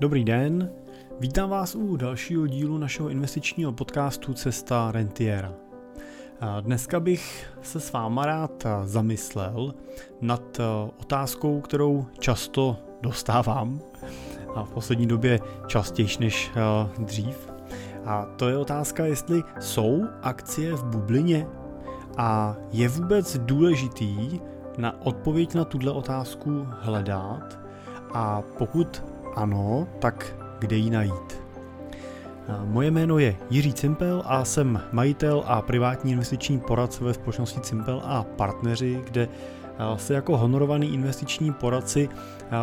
Dobrý den, vítám vás u dalšího dílu našeho investičního podcastu Cesta Rentiera. Dneska bych se s váma rád zamyslel nad otázkou, kterou často dostávám a v poslední době častěji než dřív. A to je otázka, jestli jsou akcie v bublině a je vůbec důležitý na odpověď na tuhle otázku hledat a pokud ano, tak kde ji najít? Moje jméno je Jiří Cimpel a jsem majitel a privátní investiční poradce ve společnosti Cimpel a partneři, kde se jako honorovaný investiční poradci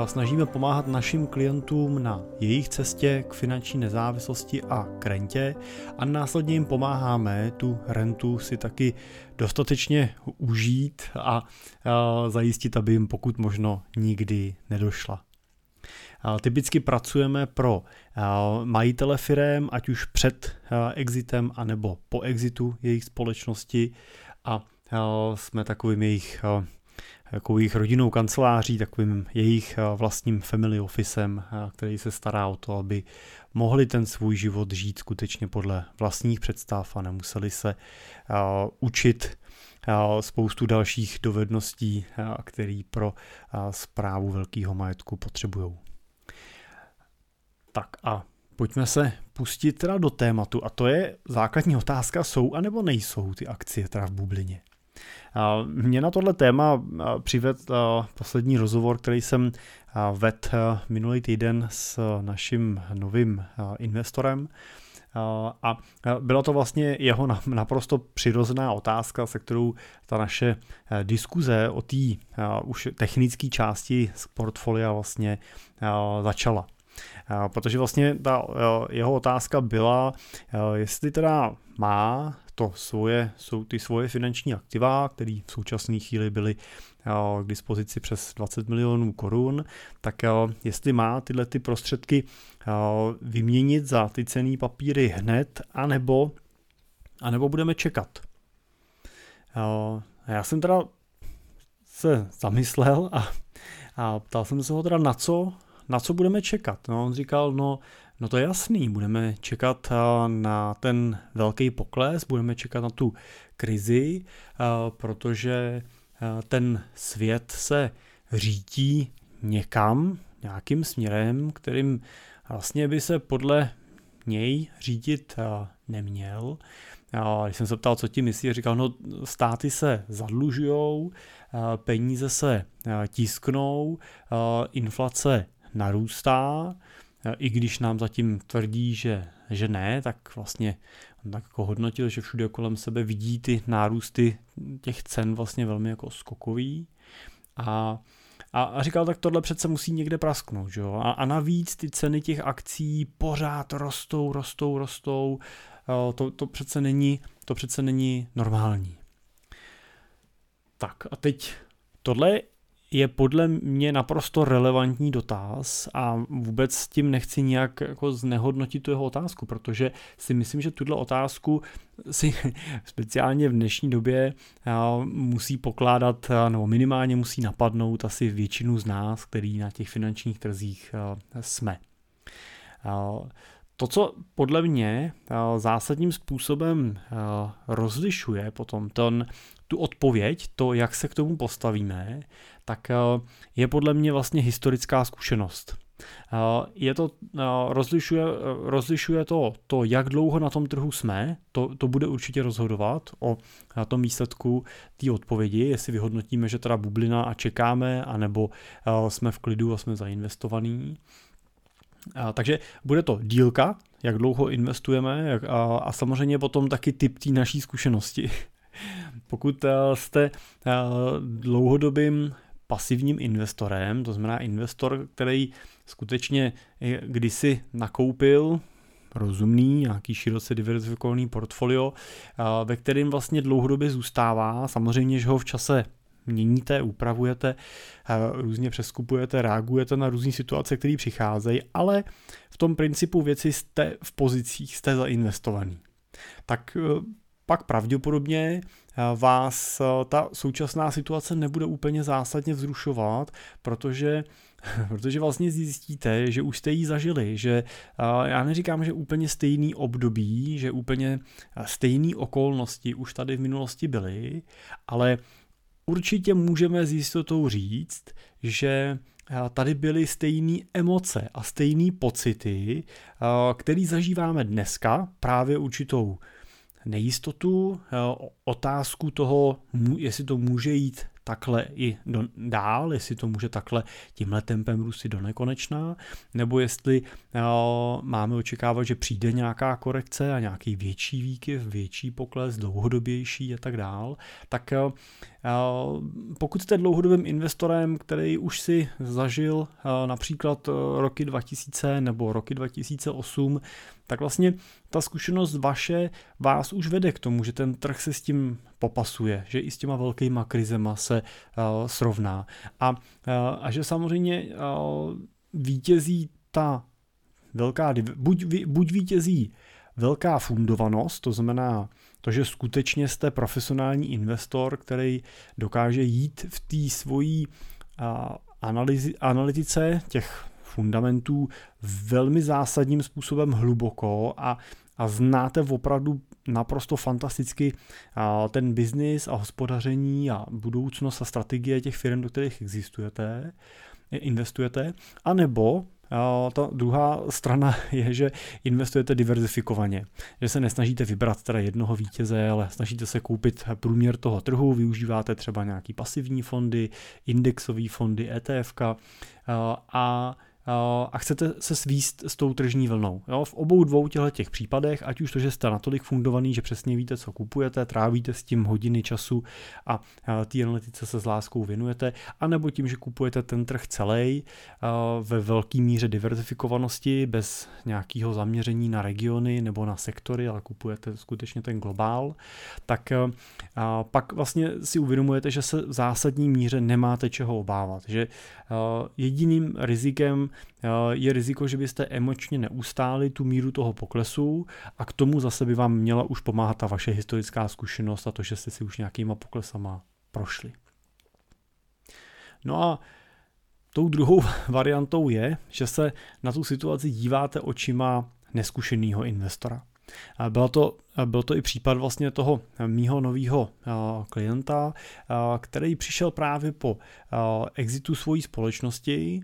snažíme pomáhat našim klientům na jejich cestě k finanční nezávislosti a k rentě a následně jim pomáháme tu rentu si taky dostatečně užít a zajistit, aby jim pokud možno nikdy nedošla. Typicky pracujeme pro majitele firem, ať už před exitem, anebo po exitu jejich společnosti a jsme takovým jejich jako jejich rodinnou kanceláří, takovým jejich vlastním family officem, který se stará o to, aby mohli ten svůj život žít skutečně podle vlastních představ a nemuseli se učit spoustu dalších dovedností, které pro zprávu velkého majetku potřebují. Tak a pojďme se pustit teda do tématu a to je základní otázka, jsou anebo nejsou ty akcie teda v bublině. Mě na tohle téma přived poslední rozhovor, který jsem vedl minulý týden s naším novým investorem. A byla to vlastně jeho naprosto přirozená otázka, se kterou ta naše diskuze o té už technické části z portfolia vlastně začala. Protože vlastně ta jeho otázka byla, jestli teda má to svoje, jsou ty svoje finanční aktiva, které v současné chvíli byly k dispozici přes 20 milionů korun, tak jestli má tyhle ty prostředky vyměnit za ty cený papíry hned, anebo, anebo budeme čekat. Já jsem teda se zamyslel a, a ptal jsem se ho teda na co, na co budeme čekat. No, on říkal, no, no to je jasný, budeme čekat na ten velký pokles, budeme čekat na tu krizi, protože ten svět se řítí někam, nějakým směrem, kterým vlastně by se podle něj řídit neměl. Když jsem se ptal, co ti myslí, říkal, no státy se zadlužujou, peníze se tisknou, inflace narůstá, i když nám zatím tvrdí, že, že ne, tak vlastně on tak jako hodnotil, že všude kolem sebe vidí ty nárůsty těch cen vlastně velmi jako skokový a a, a říkal, tak tohle přece musí někde prasknout, že jo? A, a navíc ty ceny těch akcí pořád rostou, rostou, rostou. To, to, přece není, to přece není normální. Tak a teď tohle je podle mě naprosto relevantní dotaz a vůbec s tím nechci nějak jako znehodnotit tu jeho otázku, protože si myslím, že tuhle otázku si speciálně v dnešní době musí pokládat, nebo minimálně musí napadnout asi většinu z nás, který na těch finančních trzích jsme. To, co podle mě zásadním způsobem rozlišuje potom ten, tu odpověď, to, jak se k tomu postavíme, tak eh, je podle mě vlastně historická zkušenost. Eh, je to, eh, rozlišuje, rozlišuje to, to, jak dlouho na tom trhu jsme, to, to bude určitě rozhodovat o tom výsledku té odpovědi, jestli vyhodnotíme, že teda bublina a čekáme, anebo jsme v klidu a jsme zainvestovaní. Takže bude to dílka, jak dlouho investujeme a, a samozřejmě potom taky typ té naší zkušenosti. Pokud jste dlouhodobým pasivním investorem, to znamená investor, který skutečně kdysi nakoupil rozumný, nějaký široce diverzifikovaný portfolio, ve kterým vlastně dlouhodobě zůstává. Samozřejmě, že ho v čase měníte, upravujete, různě přeskupujete, reagujete na různé situace, které přicházejí, ale v tom principu věci jste v pozicích, jste zainvestovaný. Tak pak pravděpodobně vás ta současná situace nebude úplně zásadně vzrušovat, protože protože vlastně zjistíte, že už jste ji zažili, že já neříkám, že úplně stejný období, že úplně stejné okolnosti už tady v minulosti byly, ale určitě můžeme s jistotou říct, že tady byly stejné emoce a stejné pocity, které zažíváme dneska, právě určitou nejistotu, otázku toho, jestli to může jít takhle i do, dál, jestli to může takhle tímhle tempem růst do nekonečná, nebo jestli uh, máme očekávat, že přijde nějaká korekce a nějaký větší výkyv, větší pokles, dlouhodobější a tak dál, tak uh, pokud jste dlouhodobým investorem, který už si zažil uh, například roky 2000 nebo roky 2008, tak vlastně ta zkušenost vaše vás už vede k tomu, že ten trh se s tím popasuje, že i s těma velkýma krizema se srovná. A, a že samozřejmě vítězí ta velká, buď, buď vítězí velká fundovanost, to znamená to, že skutečně jste profesionální investor, který dokáže jít v té svojí analýzi, analytice těch fundamentů velmi zásadním způsobem hluboko a, a znáte opravdu naprosto fantasticky ten biznis a hospodaření a budoucnost a strategie těch firm, do kterých existujete, investujete, anebo ta druhá strana je, že investujete diverzifikovaně, že se nesnažíte vybrat teda jednoho vítěze, ale snažíte se koupit průměr toho trhu, využíváte třeba nějaký pasivní fondy, indexové fondy, ETF a a chcete se svíst s tou tržní vlnou. Jo? V obou dvou těch případech, ať už to, že jste natolik fundovaný, že přesně víte, co kupujete, trávíte s tím hodiny času a té analytice se s láskou věnujete, anebo tím, že kupujete ten trh celý ve velké míře diverzifikovanosti, bez nějakého zaměření na regiony nebo na sektory, ale kupujete skutečně ten globál, tak pak vlastně si uvědomujete, že se v zásadní míře nemáte čeho obávat, že jediným rizikem Eh, je riziko, že byste emočně neustáli tu míru toho poklesu a k tomu zase by vám měla už pomáhat ta vaše historická zkušenost a to, že jste si už nějakýma poklesama prošli. No a tou druhou variantou je, že se na tu situaci díváte očima neskušeného investora. Byl to, byl to i případ vlastně toho mýho nového klienta, který přišel právě po exitu svojí společnosti.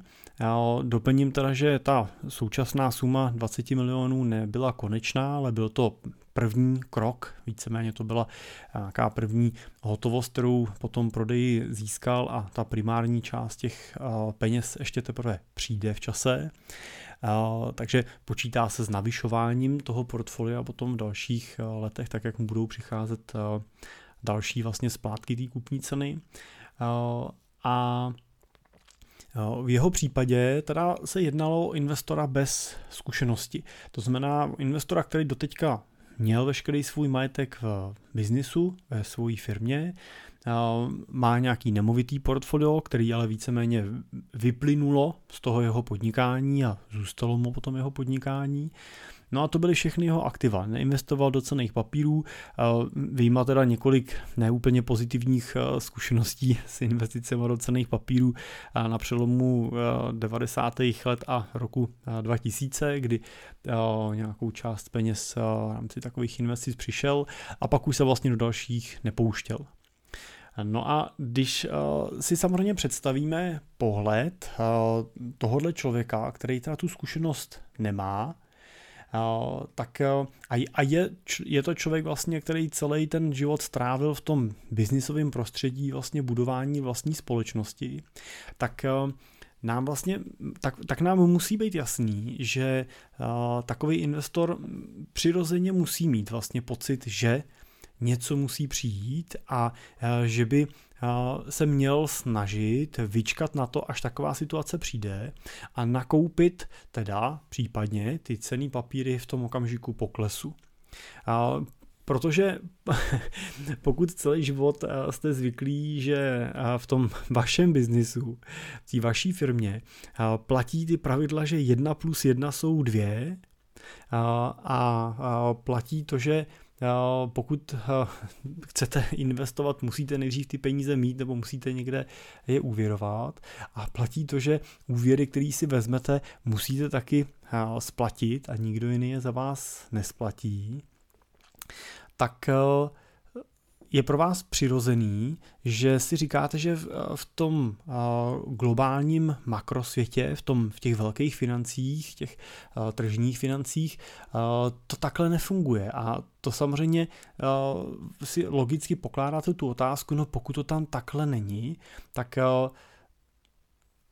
Doplním teda, že ta současná suma 20 milionů nebyla konečná, ale byl to první krok, víceméně to byla nějaká první hotovost, kterou potom prodej získal a ta primární část těch peněz ještě teprve přijde v čase. Takže počítá se s navyšováním toho portfolia potom v dalších letech, tak jak mu budou přicházet další vlastně splátky té kupní ceny. A v jeho případě teda se jednalo o investora bez zkušenosti. To znamená investora, který doteďka měl veškerý svůj majetek v biznisu, ve své firmě, má nějaký nemovitý portfolio, který ale víceméně vyplynulo z toho jeho podnikání a zůstalo mu potom jeho podnikání. No a to byly všechny jeho aktiva. Neinvestoval do cených papírů, vyjímal teda několik neúplně pozitivních zkušeností s investicemi do cených papírů na přelomu 90. let a roku 2000, kdy nějakou část peněz v rámci takových investic přišel a pak už se vlastně do dalších nepouštěl. No a když si samozřejmě představíme pohled tohohle člověka, který teda tu zkušenost nemá, tak a, je, je to člověk vlastně, který celý ten život strávil v tom biznisovém prostředí vlastně budování vlastní společnosti, tak nám vlastně, tak, tak nám musí být jasný, že uh, takový investor přirozeně musí mít vlastně pocit, že něco musí přijít a e, že by e, se měl snažit vyčkat na to, až taková situace přijde a nakoupit teda případně ty cený papíry v tom okamžiku poklesu. Protože pokud celý život e, jste zvyklí, že v tom vašem biznisu, v té vaší firmě platí ty pravidla, že jedna plus jedna jsou dvě a platí to, že pokud chcete investovat, musíte nejdřív ty peníze mít nebo musíte někde je úvěrovat. A platí to, že úvěry, který si vezmete, musíte taky splatit a nikdo jiný je za vás nesplatí, tak je pro vás přirozený, že si říkáte, že v tom globálním makrosvětě, v, tom, v těch velkých financích, těch tržních financích, to takhle nefunguje. A to samozřejmě si logicky pokládáte tu otázku, no pokud to tam takhle není, tak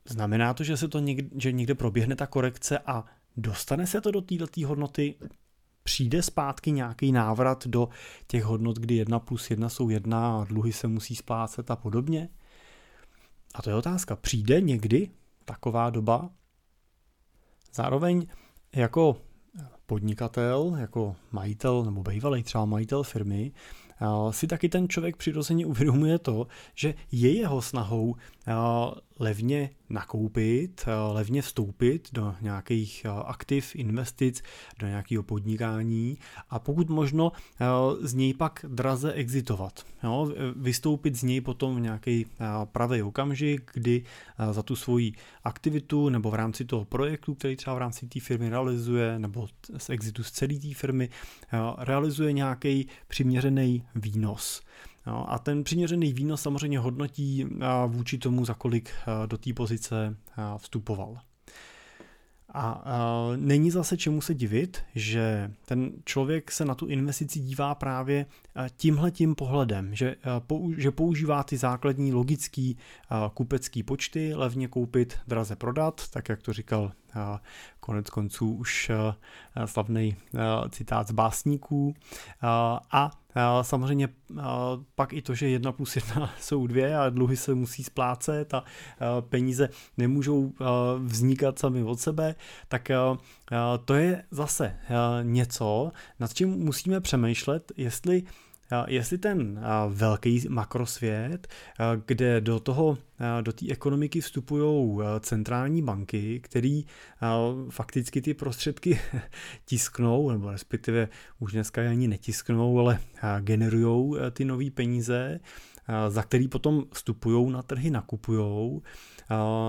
znamená to, že se to někde, že někde proběhne ta korekce a dostane se to do této hodnoty přijde zpátky nějaký návrat do těch hodnot, kdy 1 plus 1 jsou 1 a dluhy se musí splácet a podobně? A to je otázka. Přijde někdy taková doba? Zároveň jako podnikatel, jako majitel nebo bývalý třeba majitel firmy, si taky ten člověk přirozeně uvědomuje to, že je jeho snahou levně nakoupit, levně vstoupit do nějakých aktiv, investic, do nějakého podnikání a pokud možno z něj pak draze exitovat. Vystoupit z něj potom v nějaký pravý okamžik, kdy za tu svoji aktivitu nebo v rámci toho projektu, který třeba v rámci té firmy realizuje, nebo z exitu z celé té firmy, realizuje nějaký přiměřený výnos. No, a ten přiměřený výnos samozřejmě hodnotí vůči tomu, za kolik do té pozice vstupoval. A, není zase čemu se divit, že ten člověk se na tu investici dívá právě tímhle tím pohledem, že, že používá ty základní logický kupecký počty, levně koupit, draze prodat, tak jak to říkal konec konců už slavný citát z básníků. A samozřejmě pak i to, že jedna plus jedna jsou dvě a dluhy se musí splácet a peníze nemůžou vznikat sami od sebe, tak to je zase něco, nad čím musíme přemýšlet, jestli jestli ten velký makrosvět, kde do toho, do té ekonomiky vstupují centrální banky, který fakticky ty prostředky tisknou, nebo respektive už dneska ani netisknou, ale generují ty nové peníze, za který potom vstupují na trhy, nakupují.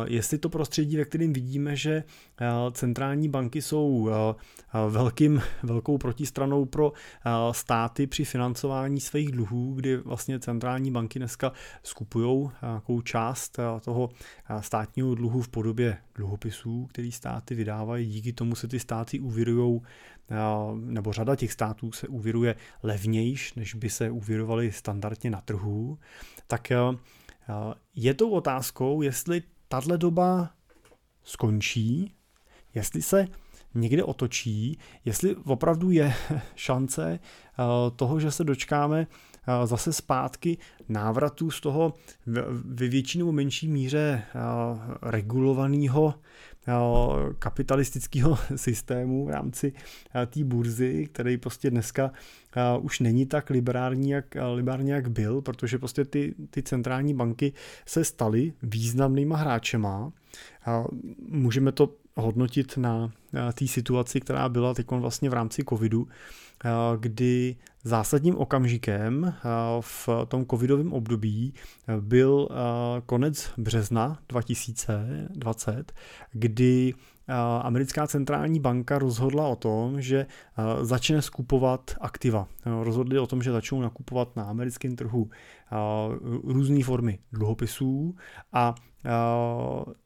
Jestli to prostředí, ve kterém vidíme, že centrální banky jsou velkým, velkou protistranou pro státy při financování svých dluhů, kdy vlastně centrální banky dneska skupují nějakou část toho státního dluhu v podobě dluhopisů, který státy vydávají. Díky tomu se ty státy uvěrují nebo řada těch států se uvěruje levnějš, než by se uvěrovali standardně na trhu, tak je tou otázkou, jestli tahle doba skončí, jestli se někde otočí, jestli opravdu je šance toho, že se dočkáme zase zpátky návratu z toho ve větší nebo menší míře regulovaného kapitalistického systému v rámci té burzy, který prostě dneska už není tak liberální, jak, liberální, jak byl, protože prostě ty, ty centrální banky se staly významnýma hráčema. Můžeme to hodnotit na té situaci, která byla teď vlastně v rámci covidu, kdy zásadním okamžikem v tom covidovém období byl konec března 2020, kdy americká centrální banka rozhodla o tom, že začne skupovat aktiva. Rozhodli o tom, že začnou nakupovat na americkém trhu různé formy dluhopisů a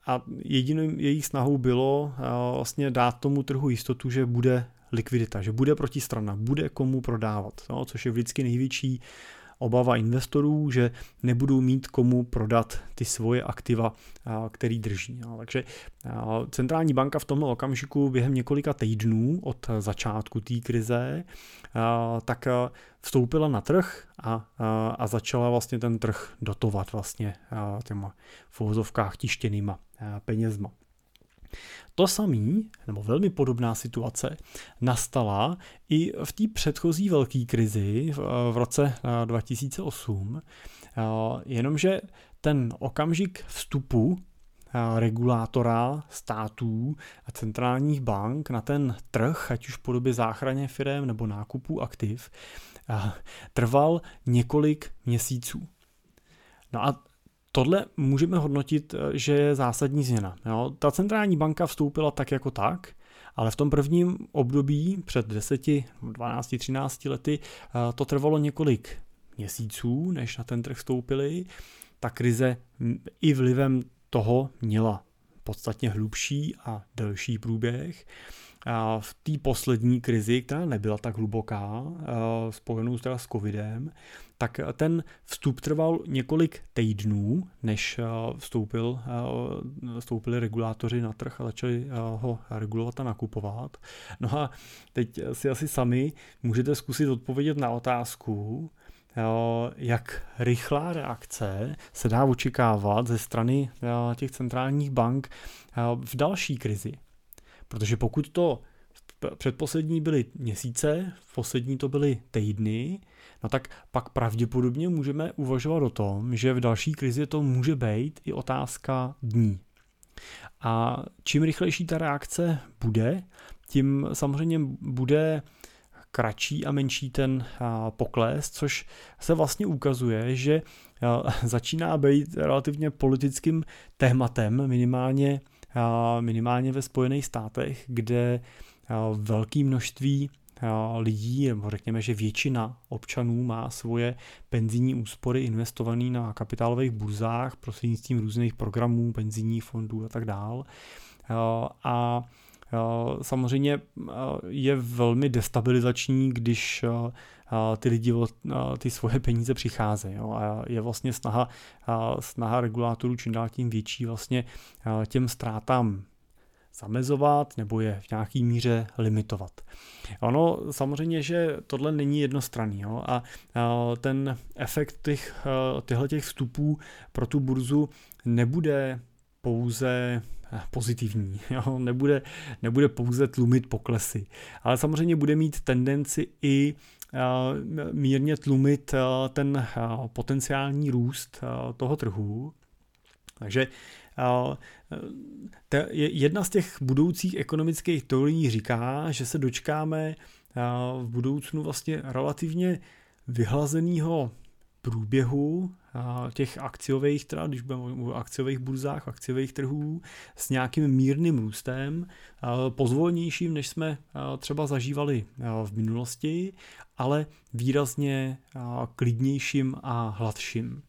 a jedinou jejich snahou bylo vlastně dát tomu trhu jistotu, že bude likvidita, že bude protistrana, bude komu prodávat, no, což je vždycky největší obava investorů, že nebudou mít komu prodat ty svoje aktiva, který drží. Takže centrální banka v tomto okamžiku během několika týdnů od začátku té krize tak vstoupila na trh a, a začala vlastně ten trh dotovat vlastně těma v tištěnýma penězma. To samý, nebo velmi podobná situace, nastala i v té předchozí velké krizi v, roce 2008, jenomže ten okamžik vstupu regulátora států a centrálních bank na ten trh, ať už v podobě záchraně firm nebo nákupu aktiv, trval několik měsíců. No a tohle můžeme hodnotit, že je zásadní změna. Jo? Ta centrální banka vstoupila tak jako tak, ale v tom prvním období před 10, 12, 13 lety to trvalo několik měsíců, než na ten trh vstoupili. Ta krize i vlivem toho měla podstatně hlubší a delší průběh. V té poslední krizi, která nebyla tak hluboká, spojenou teda s covidem, tak ten vstup trval několik týdnů, než vstoupil, vstoupili regulátoři na trh a začali ho regulovat a nakupovat. No a teď si asi sami můžete zkusit odpovědět na otázku, jak rychlá reakce se dá očekávat ze strany těch centrálních bank v další krizi. Protože pokud to předposlední byly měsíce, poslední to byly týdny, no tak pak pravděpodobně můžeme uvažovat o tom, že v další krizi to může být i otázka dní. A čím rychlejší ta reakce bude, tím samozřejmě bude kratší a menší ten pokles, což se vlastně ukazuje, že začíná být relativně politickým tématem, minimálně, minimálně ve Spojených státech, kde velké množství lidí, nebo řekněme, že většina občanů má svoje penzijní úspory investované na kapitálových burzách prostřednictvím různých programů, penzijních fondů a tak dál. A Samozřejmě je velmi destabilizační, když ty lidi o ty svoje peníze přicházejí. A je vlastně snaha, snaha regulátorů čím dál tím větší vlastně těm ztrátám zamezovat nebo je v nějaký míře limitovat. Ono samozřejmě, že tohle není jednostranný jo, a ten efekt těch, těchto těch vstupů pro tu burzu nebude pouze pozitivní. Jo? Nebude, nebude pouze tlumit poklesy. Ale samozřejmě bude mít tendenci i mírně tlumit ten potenciální růst toho trhu. Takže jedna z těch budoucích ekonomických teorií říká, že se dočkáme v budoucnu vlastně relativně vyhlazeného průběhu těch akciových, teda když budeme o akciových burzách, akciových trhů, s nějakým mírným růstem, pozvolnějším, než jsme třeba zažívali v minulosti, ale výrazně klidnějším a hladším.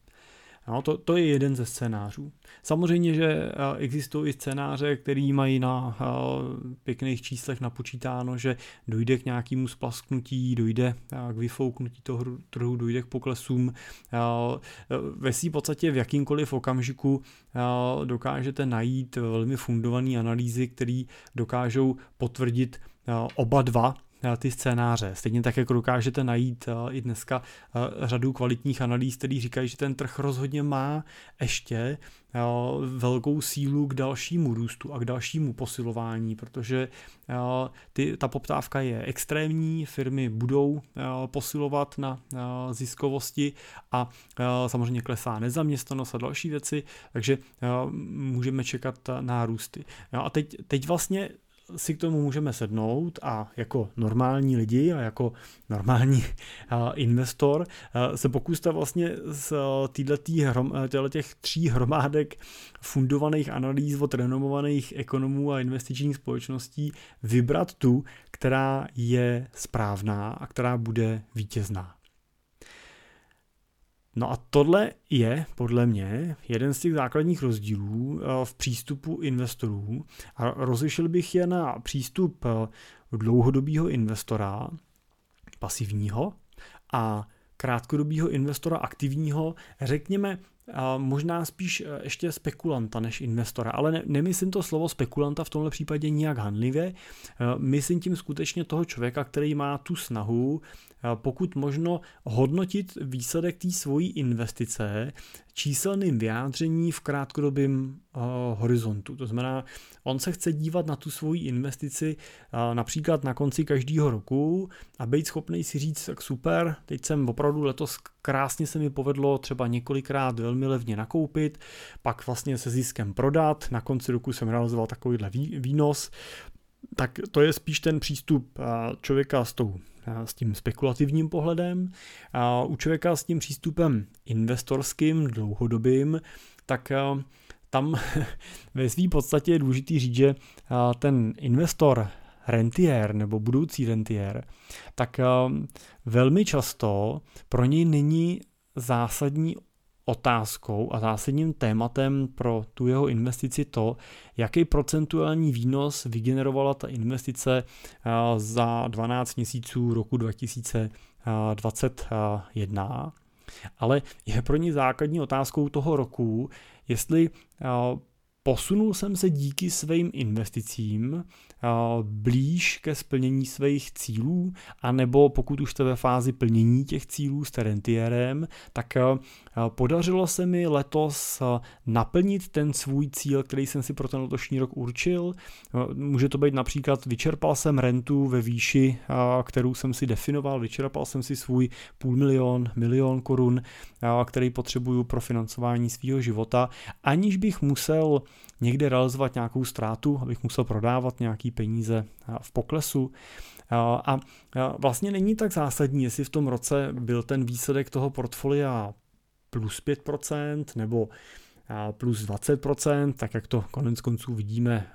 No, to, to je jeden ze scénářů. Samozřejmě, že eh, existují i scénáře, které mají na eh, pěkných číslech napočítáno, že dojde k nějakému splasknutí, dojde eh, k vyfouknutí toho trhu, dojde k poklesům. Ve svým podstatě v jakýmkoliv okamžiku dokážete najít velmi fundované analýzy, které dokážou potvrdit oba dva ty scénáře. Stejně tak, jak dokážete najít eh, i dneska eh, řadu kvalitních analýz, který říkají, že ten trh rozhodně má ještě velkou sílu k dalšímu růstu a k dalšímu posilování, protože ty, ta poptávka je extrémní, firmy budou posilovat na ziskovosti a samozřejmě klesá nezaměstnanost a další věci, takže můžeme čekat nárůsty. A teď, teď vlastně si k tomu můžeme sednout a jako normální lidi a jako normální investor se pokuste vlastně z těchto těch tří hromádek fundovaných analýz od renomovaných ekonomů a investičních společností vybrat tu, která je správná a která bude vítězná. No a tohle je podle mě jeden z těch základních rozdílů eh, v přístupu investorů. A rozlišil bych je na přístup eh, dlouhodobého investora, pasivního, a krátkodobého investora aktivního, řekněme možná spíš e, ještě spekulanta než investora, ale ne, nemyslím to slovo spekulanta v tomhle případě nijak hanlivě, e, myslím tím skutečně toho člověka, který má tu snahu e, pokud možno hodnotit výsledek té svojí investice číselným vyjádření v krátkodobém horizontu. To znamená, on se chce dívat na tu svoji investici například na konci každého roku a být schopný si říct, tak super, teď jsem opravdu letos krásně se mi povedlo třeba několikrát velmi levně nakoupit, pak vlastně se ziskem prodat, na konci roku jsem realizoval takovýhle výnos, tak to je spíš ten přístup člověka s, tou, s tím spekulativním pohledem. A u člověka s tím přístupem investorským, dlouhodobým, tak tam ve své podstatě je důležitý říct, že ten investor rentier nebo budoucí rentier, tak velmi často pro něj není zásadní otázkou a zásadním tématem pro tu jeho investici to, jaký procentuální výnos vygenerovala ta investice za 12 měsíců roku 2021. Ale je pro ní základní otázkou toho roku, jestli posunul jsem se díky svým investicím blíž ke splnění svých cílů, anebo pokud už jste ve fázi plnění těch cílů s Terentierem, tak podařilo se mi letos naplnit ten svůj cíl, který jsem si pro ten letošní rok určil. Může to být například, vyčerpal jsem rentu ve výši, kterou jsem si definoval, vyčerpal jsem si svůj půl milion, milion korun, který potřebuju pro financování svého života, aniž bych musel někde realizovat nějakou ztrátu, abych musel prodávat nějaký peníze v poklesu. A vlastně není tak zásadní, jestli v tom roce byl ten výsledek toho portfolia plus 5% nebo plus 20%, tak jak to konec konců vidíme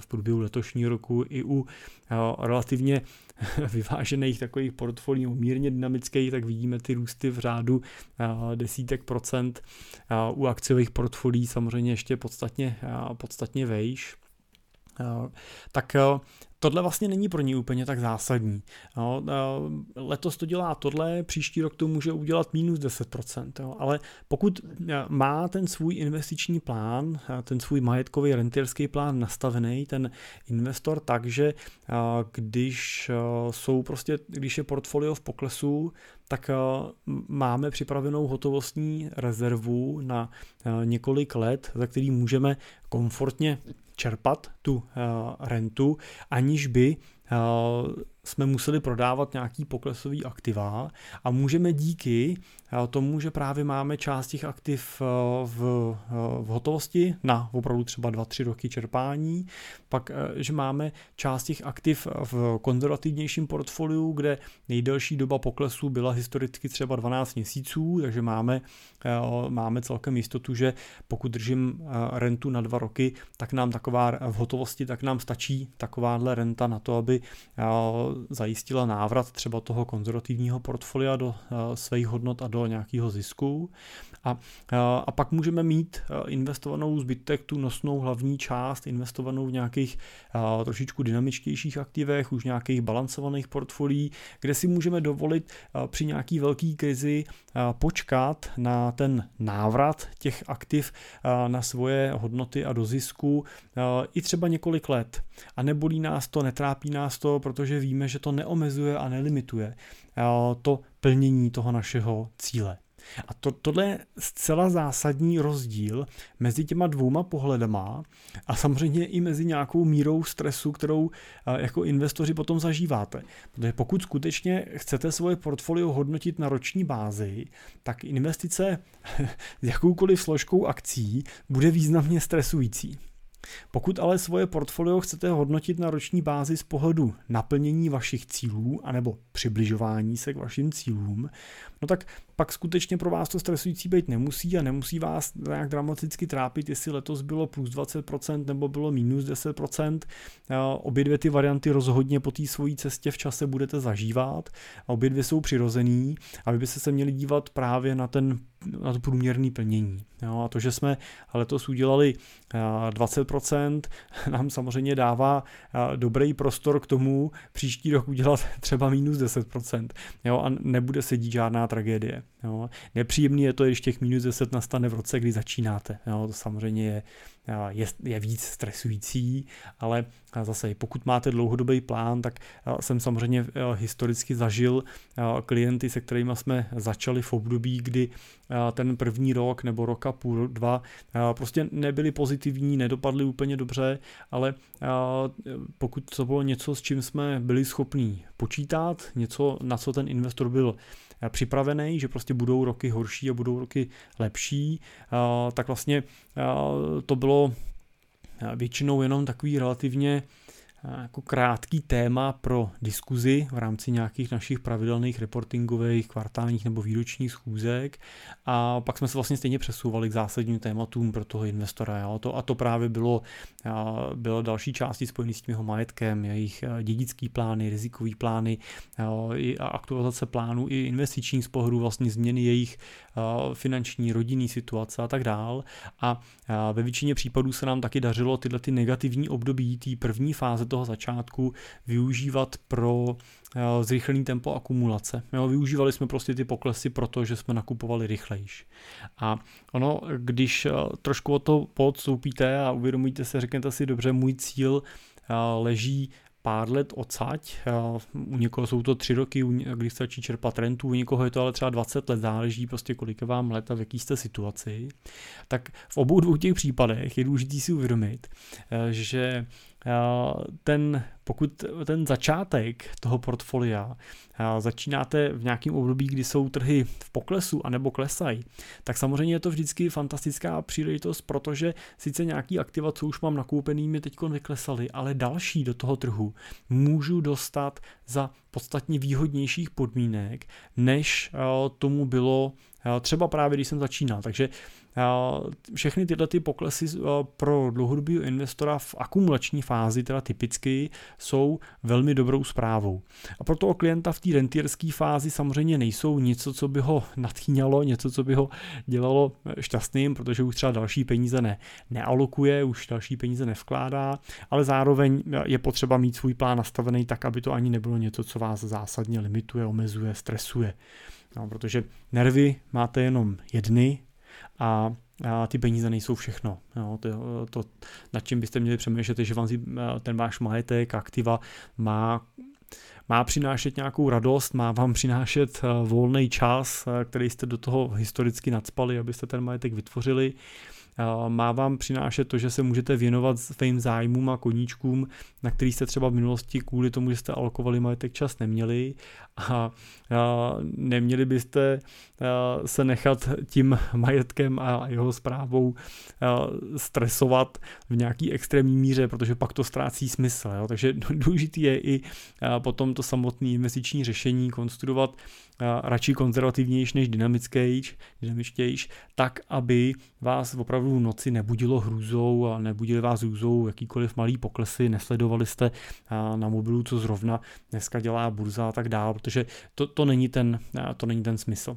v průběhu letošního roku i u relativně vyvážených takových portfolií, mírně dynamických, tak vidíme ty růsty v řádu desítek procent. U akciových portfolií samozřejmě ještě podstatně, podstatně vejš. Tak tohle vlastně není pro ní úplně tak zásadní. Jo, letos to dělá tohle, příští rok to může udělat minus 10%, jo, ale pokud má ten svůj investiční plán, ten svůj majetkový rentierský plán nastavený, ten investor tak, že když jsou prostě, když je portfolio v poklesu, tak máme připravenou hotovostní rezervu na několik let, za který můžeme komfortně čerpat tu rentu, aniž by jsme museli prodávat nějaký poklesový aktiva a můžeme díky tomu, že právě máme část těch aktiv v, v hotovosti na opravdu třeba 2-3 roky čerpání, pak, že máme část těch aktiv v konzervativnějším portfoliu, kde nejdelší doba poklesu byla historicky třeba 12 měsíců, takže máme, máme celkem jistotu, že pokud držím rentu na dva roky, tak nám taková v hotovosti, tak nám stačí takováhle renta na to, aby zajistila návrat třeba toho konzervativního portfolia do svých hodnot a do nějakého zisku. A, a pak můžeme mít investovanou zbytek, tu nosnou hlavní část, investovanou v nějakých trošičku dynamičtějších aktivech, už nějakých balancovaných portfolií, kde si můžeme dovolit při nějaký velký krizi počkat na ten návrat těch aktiv na svoje hodnoty a do zisku i třeba několik let. A nebolí nás to, netrápí nás to, protože víme, že to neomezuje a nelimituje to plnění toho našeho cíle. A to, tohle je zcela zásadní rozdíl mezi těma dvouma pohledama a samozřejmě i mezi nějakou mírou stresu, kterou jako investoři potom zažíváte. Protože pokud skutečně chcete svoje portfolio hodnotit na roční bázi, tak investice s jakoukoliv složkou akcí bude významně stresující. Pokud ale svoje portfolio chcete hodnotit na roční bázi z pohledu naplnění vašich cílů anebo přibližování se k vašim cílům, no tak pak skutečně pro vás to stresující být nemusí a nemusí vás nějak dramaticky trápit, jestli letos bylo plus 20% nebo bylo minus 10%. Obě dvě ty varianty rozhodně po té svojí cestě v čase budete zažívat. Obě dvě jsou přirozený a vy byste se měli dívat právě na ten na to průměrný plnění. Jo, a to, že jsme letos udělali 20%, nám samozřejmě dává dobrý prostor k tomu příští rok udělat třeba minus 10%. Jo, a nebude se dít žádná tragédie. Jo. Nepříjemný je to, když těch minus 10 nastane v roce, kdy začínáte. Jo. To samozřejmě je, je, je víc stresující, ale zase pokud máte dlouhodobý plán, tak jsem samozřejmě historicky zažil klienty, se kterými jsme začali v období, kdy ten první rok nebo roka půl, dva prostě nebyli pozitivní, nedopadly úplně dobře, ale pokud to bylo něco, s čím jsme byli schopní počítat, něco, na co ten investor byl připravený, že prostě budou roky horší a budou roky lepší, tak vlastně to bylo většinou jenom takový relativně jako krátký téma pro diskuzi v rámci nějakých našich pravidelných reportingových, kvartálních nebo výročních schůzek a pak jsme se vlastně stejně přesouvali k zásadním tématům pro toho investora. Jo. To, a to právě bylo, bylo další části spojené s tím jeho majetkem, jejich dědický plány, rizikový plány, a aktualizace plánů i investiční z pohledu vlastně změny jejich finanční, rodinný situace a tak dál. A ve většině případů se nám taky dařilo tyhle ty negativní období té první fáze toho začátku využívat pro zrychlený tempo akumulace. Jo, využívali jsme prostě ty poklesy proto, že jsme nakupovali rychlejš. A ono, když trošku o to podstoupíte a uvědomíte se, řeknete si, dobře, můj cíl leží pár let odsaď. U někoho jsou to tři roky, když stačí čerpat rentu, u někoho je to ale třeba 20 let, záleží prostě kolik vám let a v jaký jste situaci. Tak v obou dvou těch případech je důležité si uvědomit, eh, že ten, pokud ten začátek toho portfolia začínáte v nějakém období, kdy jsou trhy v poklesu anebo klesají, tak samozřejmě je to vždycky fantastická příležitost, protože sice nějaký aktiva, co už mám nakoupený, mi teď vyklesaly, ale další do toho trhu můžu dostat za podstatně výhodnějších podmínek, než tomu bylo třeba právě když jsem začínal. Takže všechny tyhle ty poklesy pro dlouhodobého investora v akumulační fázi, teda typicky, jsou velmi dobrou zprávou. A pro toho klienta v té rentierské fázi samozřejmě nejsou něco, co by ho nadchýňalo, něco, co by ho dělalo šťastným, protože už třeba další peníze ne, nealokuje, už další peníze nevkládá, ale zároveň je potřeba mít svůj plán nastavený tak, aby to ani nebylo něco, co vás zásadně limituje, omezuje, stresuje. No, protože nervy máte jenom jedny a a ty peníze nejsou všechno. Jo, to, to, nad čím byste měli přemýšlet, je, že vám ten váš majetek, aktiva má má přinášet nějakou radost, má vám přinášet eh, volný čas, eh, který jste do toho historicky nadspali, abyste ten majetek vytvořili má vám přinášet to, že se můžete věnovat svým zájmům a koníčkům, na který jste třeba v minulosti kvůli tomu, že jste alokovali majetek čas neměli a neměli byste se nechat tím majetkem a jeho zprávou stresovat v nějaký extrémní míře, protože pak to ztrácí smysl. Jo? Takže důležitý je i potom to samotné investiční řešení konstruovat radši konzervativnější než dynamickější, dynamičtější, tak, aby vás opravdu v noci nebudilo hrůzou a nebudili vás hrůzou jakýkoliv malý poklesy, nesledovali jste na mobilu, co zrovna dneska dělá burza a tak dále, protože to, to, není, ten, to není ten smysl.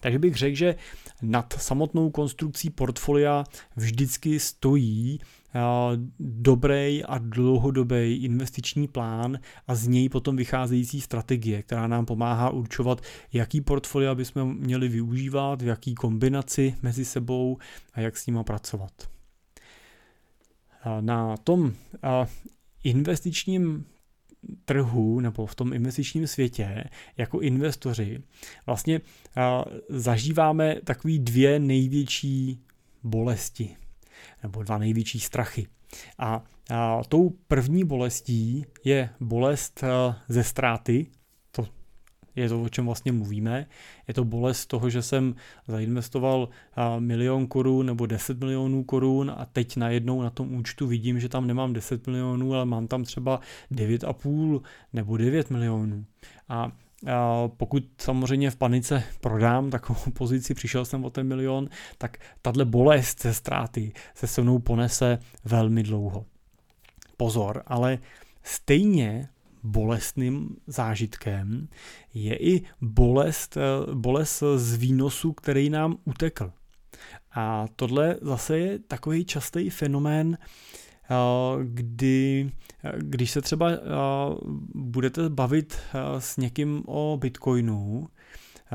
Takže bych řekl, že nad samotnou konstrukcí portfolia vždycky stojí dobrý a dlouhodobý investiční plán a z něj potom vycházející strategie, která nám pomáhá určovat, jaký portfolia bychom měli využívat, v jaký kombinaci mezi sebou a jak s nima pracovat. Na tom investičním trhu nebo v tom investičním světě jako investoři vlastně zažíváme takový dvě největší bolesti nebo dva největší strachy. A, a tou první bolestí je bolest ze ztráty, to je to, o čem vlastně mluvíme. Je to bolest toho, že jsem zainvestoval milion korun nebo 10 milionů korun a teď najednou na tom účtu vidím, že tam nemám 10 milionů, ale mám tam třeba 9,5 nebo 9 milionů. A pokud samozřejmě v panice prodám takovou pozici, přišel jsem o ten milion, tak tahle bolest ze ztráty se se mnou ponese velmi dlouho. Pozor, ale stejně bolestným zážitkem je i bolest, bolest z výnosu, který nám utekl. A tohle zase je takový častý fenomén, kdy, když se třeba budete bavit s někým o Bitcoinu,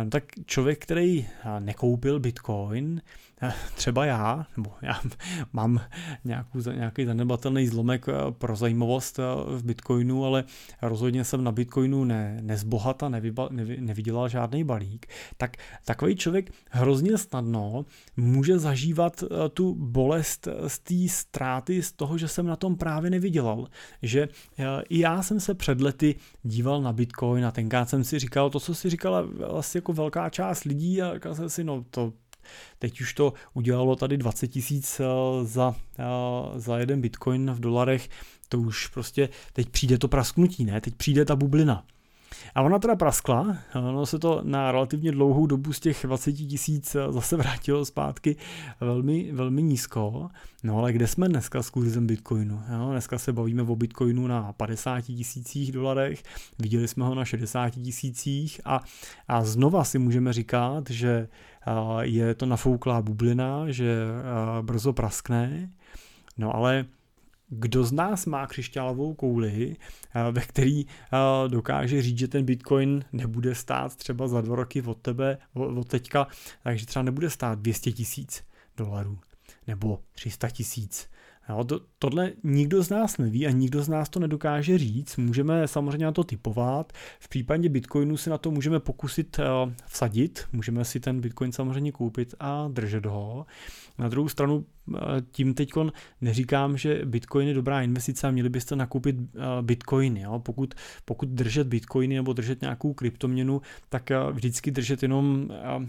tak člověk, který nekoupil Bitcoin, třeba já, nebo já mám nějakou, nějaký zanedbatelný zlomek pro zajímavost v Bitcoinu, ale rozhodně jsem na Bitcoinu ne, nezbohata, nevyba, nevy, nevydělal žádný balík, tak takový člověk hrozně snadno může zažívat tu bolest z té ztráty z toho, že jsem na tom právě nevydělal. Že i já jsem se před lety díval na Bitcoin a tenkrát jsem si říkal to, co si říkala vlastně jako velká část lidí a říkal jsem si, no to Teď už to udělalo tady 20 tisíc eh, za, eh, za jeden bitcoin v dolarech, to už prostě, teď přijde to prasknutí, ne? Teď přijde ta bublina. A ona teda praskla, ono se to na relativně dlouhou dobu z těch 20 tisíc zase vrátilo zpátky velmi, velmi nízko. No ale kde jsme dneska s kurzem Bitcoinu? Jo, dneska se bavíme o Bitcoinu na 50 tisících dolarech, viděli jsme ho na 60 tisících a, a znova si můžeme říkat, že je to nafouklá bublina, že brzo praskne, no ale kdo z nás má křišťálovou kouli, eh, ve který eh, dokáže říct, že ten Bitcoin nebude stát třeba za dva roky od tebe, od teďka, takže třeba nebude stát 200 tisíc dolarů nebo 300 tisíc Jo, to, tohle nikdo z nás neví a nikdo z nás to nedokáže říct. Můžeme samozřejmě na to typovat. V případě Bitcoinu si na to můžeme pokusit uh, vsadit. Můžeme si ten Bitcoin samozřejmě koupit a držet ho. Na druhou stranu tím teď neříkám, že Bitcoin je dobrá investice a měli byste nakoupit uh, Bitcoiny. Jo. Pokud, pokud držet Bitcoiny nebo držet nějakou kryptoměnu, tak uh, vždycky držet jenom uh,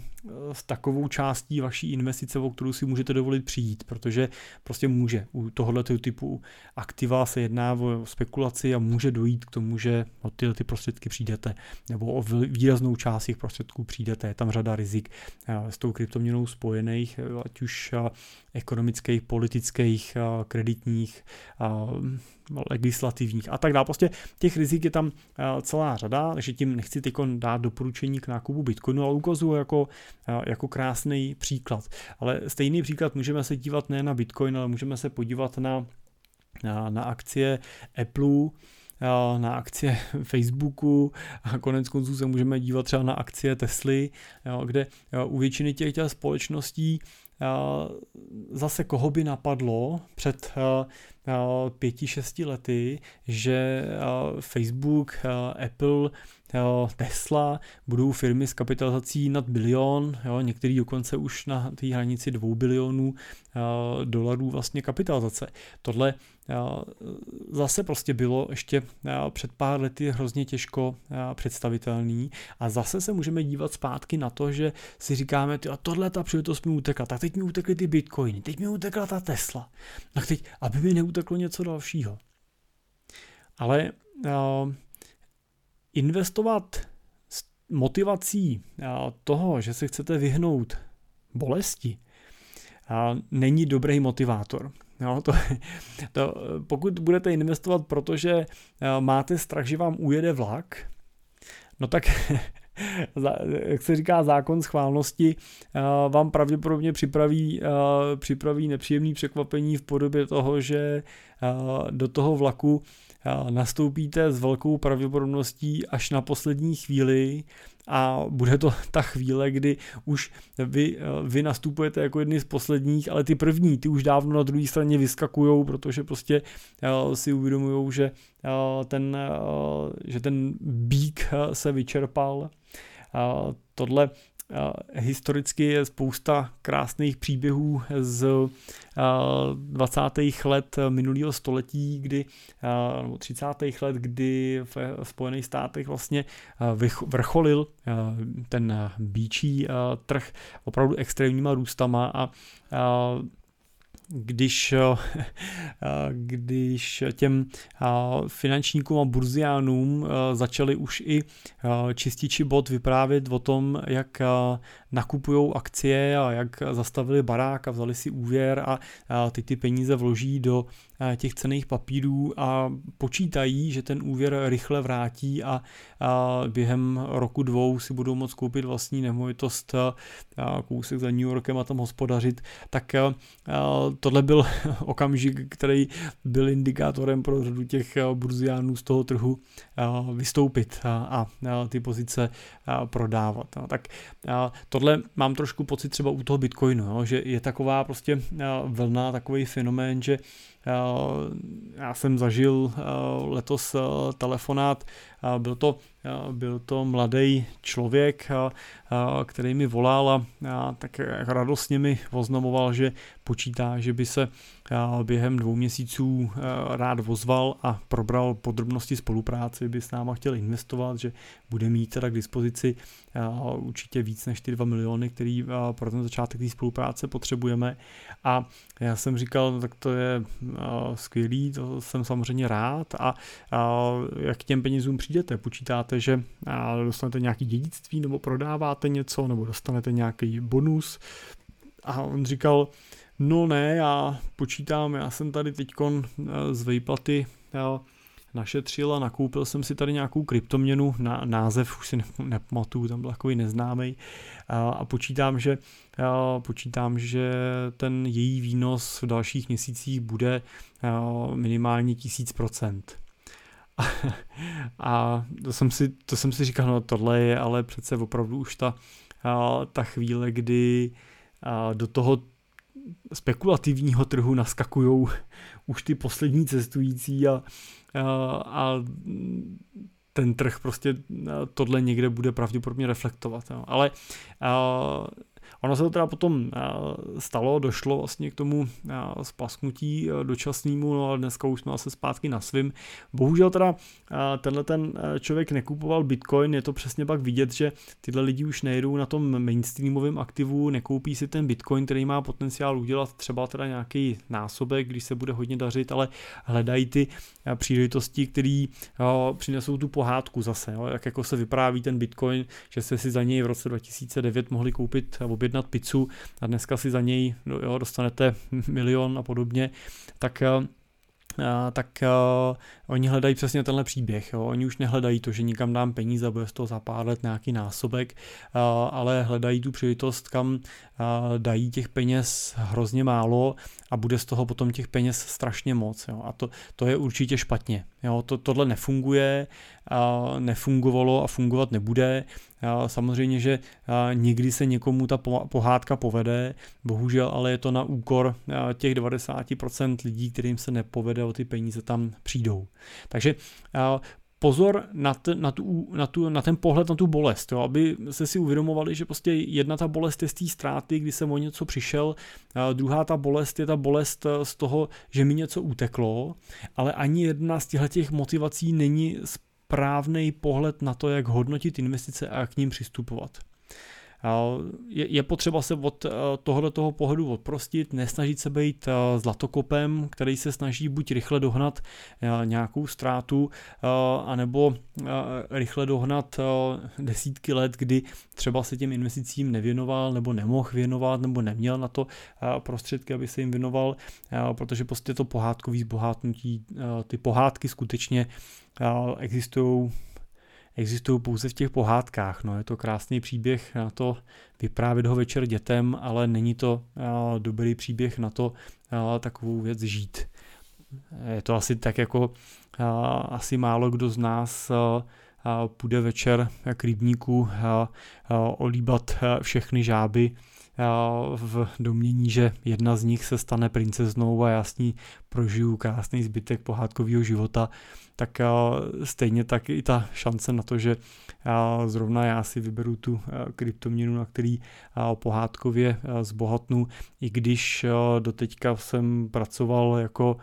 s takovou částí vaší investice, o kterou si můžete dovolit přijít, protože prostě může u tohoto typu aktiva se jedná o spekulaci a může dojít k tomu, že o tyhle ty prostředky přijdete, nebo o výraznou část těch prostředků přijdete. Je tam řada rizik eh, s tou kryptoměnou spojených, eh, ať už eh, ekonomických, politických, kreditních, legislativních a tak dále. Prostě těch rizik je tam celá řada, takže tím nechci teď dát doporučení k nákupu Bitcoinu, ale ukazuju jako, jako krásný příklad. Ale stejný příklad můžeme se dívat ne na Bitcoin, ale můžeme se podívat na, na, na akcie Apple, na akcie Facebooku a konec konců se můžeme dívat třeba na akcie Tesly, kde u většiny těch, těch společností zase koho by napadlo před pěti, šesti lety, že Facebook, Apple, Tesla budou firmy s kapitalizací nad bilion, jo, některý dokonce už na té hranici dvou bilionů dolarů vlastně kapitalizace. Tohle zase prostě bylo ještě před pár lety hrozně těžko představitelný a zase se můžeme dívat zpátky na to, že si říkáme, a tohle ta příležitost mi utekla, tak teď mi utekly ty bitcoiny, teď mi utekla ta Tesla, tak teď, aby mi neuteklo něco dalšího. Ale uh, investovat s motivací toho, že se chcete vyhnout bolesti, není dobrý motivátor. Jo, to, to, pokud budete investovat, protože máte strach, že vám ujede vlak, no tak jak se říká zákon schválnosti, vám pravděpodobně připraví, připraví nepříjemný překvapení v podobě toho, že do toho vlaku nastoupíte s velkou pravděpodobností až na poslední chvíli a bude to ta chvíle, kdy už vy, vy nastupujete jako jedni z posledních, ale ty první, ty už dávno na druhé straně vyskakují, protože prostě si uvědomují, že ten, že ten bík se vyčerpal. Tohle historicky je spousta krásných příběhů z 20. let minulého století, kdy, nebo 30. let, kdy v Spojených státech vlastně vrcholil ten bíčí trh opravdu extrémníma růstama a když, eh, když těm eh, finančníkům a burziánům eh, začali už i čističi bot vyprávět o tom, jak nakupují akcie a jak zastavili barák a vzali si úvěr a ty ty peníze vloží do těch cených papírů a počítají, že ten úvěr rychle vrátí a, během roku dvou si budou moct koupit vlastní nemovitost a kousek za New Yorkem a tam hospodařit, tak tohle byl okamžik, který byl indikátorem pro řadu těch burziánů z toho trhu vystoupit a, ty pozice prodávat. Tak tohle mám trošku pocit třeba u toho Bitcoinu, jo, že je taková prostě vlna, takový fenomén, že já jsem zažil letos telefonát, byl to, byl to mladý člověk, který mi volal a tak radostně mi oznamoval, že počítá, že by se během dvou měsíců rád vozval a probral podrobnosti spolupráce, by s náma chtěl investovat, že bude mít teda k dispozici určitě víc než ty 2 miliony, který pro ten začátek té spolupráce potřebujeme. A já jsem říkal, tak to je skvělý, to jsem samozřejmě rád a, a jak k těm penězům přijdete? Počítáte, že dostanete nějaký dědictví nebo prodáváte něco nebo dostanete nějaký bonus? A on říkal, no ne, já počítám, já jsem tady teďkon z výplaty našetřil a nakoupil jsem si tady nějakou kryptoměnu, na, název už si nepamatuju, tam byl takový neznámý a, počítám, že počítám, že ten její výnos v dalších měsících bude minimálně 1000%. A, to, jsem si, to jsem si říkal, no tohle je ale přece opravdu už ta, ta chvíle, kdy do toho spekulativního trhu naskakují už ty poslední cestující a, a, a ten trh prostě tohle někde bude pravděpodobně reflektovat. Jo. Ale a, Ono se to teda potom eh, stalo, došlo vlastně k tomu eh, splasknutí eh, dočasnému, no ale dneska už jsme asi zpátky na svým. Bohužel teda tenhle ten člověk nekupoval Bitcoin, je to přesně pak vidět, že tyhle lidi už nejedou na tom mainstreamovém aktivu, nekoupí si ten Bitcoin, který má potenciál udělat třeba teda nějaký násobek, když se bude hodně dařit, ale hledají ty příležitosti, které přinesou tu pohádku zase, jo, jak jako se vypráví ten Bitcoin, že se si za něj v roce 2009 mohli koupit objednat pizzu a dneska si za něj jo, dostanete milion a podobně, tak eh, tak uh, oni hledají přesně tenhle příběh. Jo. Oni už nehledají to, že nikam dám peníze a bude z toho za pár let nějaký násobek, uh, ale hledají tu příležitost, kam uh, dají těch peněz hrozně málo a bude z toho potom těch peněz strašně moc. Jo. A to, to je určitě špatně. Jo. To, tohle nefunguje, uh, nefungovalo a fungovat nebude. Uh, samozřejmě, že uh, někdy se někomu ta pohádka povede, bohužel ale je to na úkor těch 90% lidí, kterým se nepovede o ty peníze tam přijdou. Takže pozor na, t, na, tu, na, tu, na ten pohled na tu bolest, jo, aby se si uvědomovali, že prostě jedna ta bolest je z té ztráty, kdy jsem o něco přišel, a druhá ta bolest je ta bolest eh, z toho, že mi něco uteklo, ale ani jedna z těchto motivací není správný pohled na to, jak hodnotit investice a jak k ním přistupovat. Je, potřeba se od eh, tohoto toho pohledu odprostit, nesnažit se být eh, zlatokopem, který se snaží buď rychle dohnat eh, nějakou ztrátu, anebo rychle dohnat desítky let, kdy třeba se těm investicím nevěnoval, nebo nemohl věnovat, nebo neměl na to prostředky, aby se jim věnoval, protože prostě to pohádkový zbohátnutí, ty pohádky skutečně existují existují pouze v těch pohádkách. No, je to krásný příběh na to vyprávět ho večer dětem, ale není to uh, dobrý příběh na to uh, takovou věc žít. Je to asi tak jako asi málo kdo z nás půjde večer k rybníku olíbat všechny žáby v domění, že jedna z nich se stane princeznou a já s ní prožiju krásný zbytek pohádkového života, tak stejně tak i ta šance na to, že zrovna já si vyberu tu kryptoměnu, na který pohádkově zbohatnu, i když doteďka jsem pracoval jako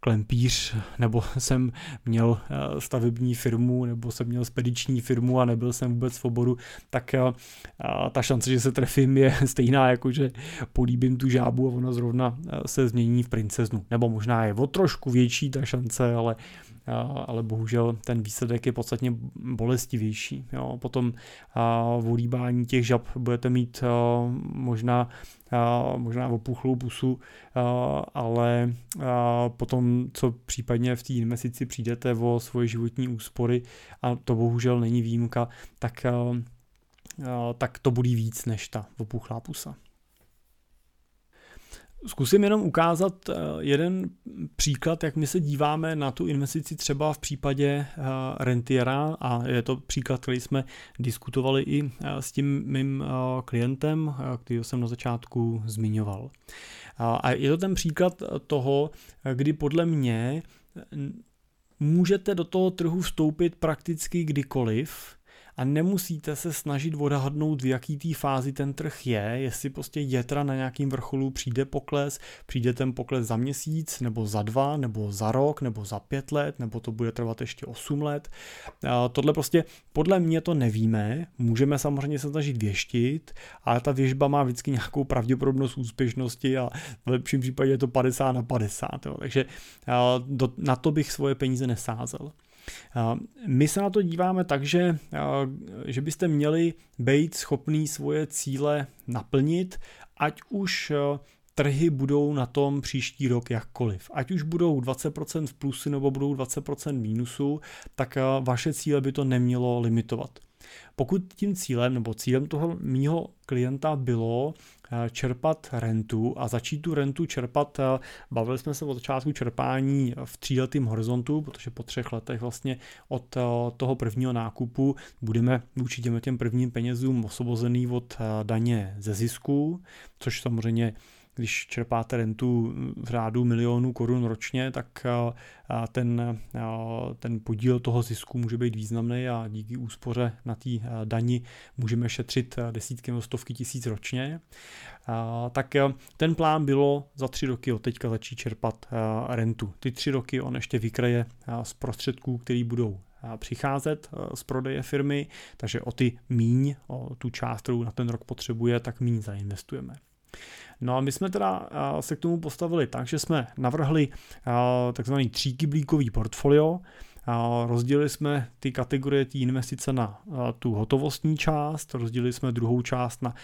klempíř, nebo jsem měl eh, stavební firmu, nebo jsem měl spediční firmu a nebyl jsem vůbec v oboru, tak eh, ta šance, že se trefím, je stejná, jako že políbím tu žábu a ona zrovna eh, se změní v princeznu. Nebo možná je o trošku větší ta šance, ale ale bohužel ten výsledek je podstatně bolestivější. Jo. Potom v ulíbání těch žab budete mít možná možná opuchlou pusu, ale potom, co případně v té investici přijdete o svoje životní úspory, a to bohužel není výjimka, tak, tak to bude víc než ta opuchlá pusa. Zkusím jenom ukázat eh, jeden příklad, jak my se díváme na tu investici třeba v případě eh, rentiera a je to příklad, který jsme diskutovali i eh, s tím mým klientem, který jsem na začátku zmiňoval. A je to ten příklad toho, kdy podle mě můžete do toho trhu vstoupit prakticky kdykoliv, a nemusíte se snažit odhadnout, v jaký té fázi ten trh je, jestli prostě jetra na nějakým vrcholu přijde pokles, přijde ten pokles za měsíc, nebo za dva, nebo za rok, nebo za pět let, nebo to bude trvat ještě 8 let. Tohle prostě podle mě to nevíme, můžeme samozřejmě se snažit věštit, ale ta věžba má vždycky nějakou pravděpodobnost úspěšnosti a v lepším případě je to 50 na 50. Jo. Takže na to bych svoje peníze nesázel. My se na to díváme tak, že, že byste měli být schopný svoje cíle naplnit, ať už trhy budou na tom příští rok jakkoliv. Ať už budou 20% v plusu nebo budou 20% mínusu, tak vaše cíle by to nemělo limitovat. Pokud tím cílem nebo cílem toho mýho klienta bylo čerpat rentu a začít tu rentu čerpat, eh, bavili jsme se od začátku čerpání v tříletém horizontu, protože po třech letech vlastně od eh, toho prvního nákupu budeme vůči těm, těm prvním penězům osvobozený od daně ze zisku, což samozřejmě když čerpáte rentu v řádu milionů korun ročně, tak ten, ten podíl toho zisku může být významný a díky úspoře na té dani můžeme šetřit desítky nebo stovky tisíc ročně. Tak ten plán bylo za tři roky od teďka začít čerpat rentu. Ty tři roky on ještě vykraje z prostředků, které budou přicházet z prodeje firmy, takže o ty míň, o tu část, kterou na ten rok potřebuje, tak míň zainvestujeme. No a my jsme teda se k tomu postavili tak, že jsme navrhli takzvaný tříkyblíkový portfolio, Rozdělili jsme ty kategorie té investice na tu hotovostní část, rozdělili jsme druhou část na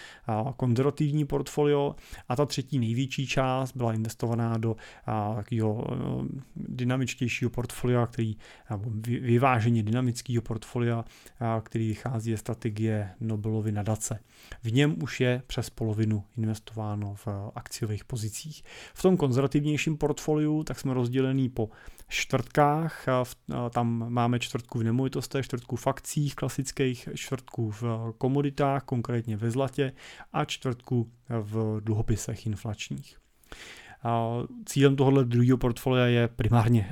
konzervativní portfolio a ta třetí největší část byla investovaná do takového dynamičtějšího portfolia, který, vyváženě dynamického portfolia, který vychází ze strategie Nobelovy nadace. V něm už je přes polovinu investováno v akciových pozicích. V tom konzervativnějším portfoliu tak jsme rozdělený po čtvrtkách. Tam máme čtvrtku v nemovitostech, čtvrtku v akcích klasických, čtvrtku v komoditách, konkrétně ve zlatě a čtvrtku v dluhopisech inflačních. Cílem tohohle druhého portfolia je primárně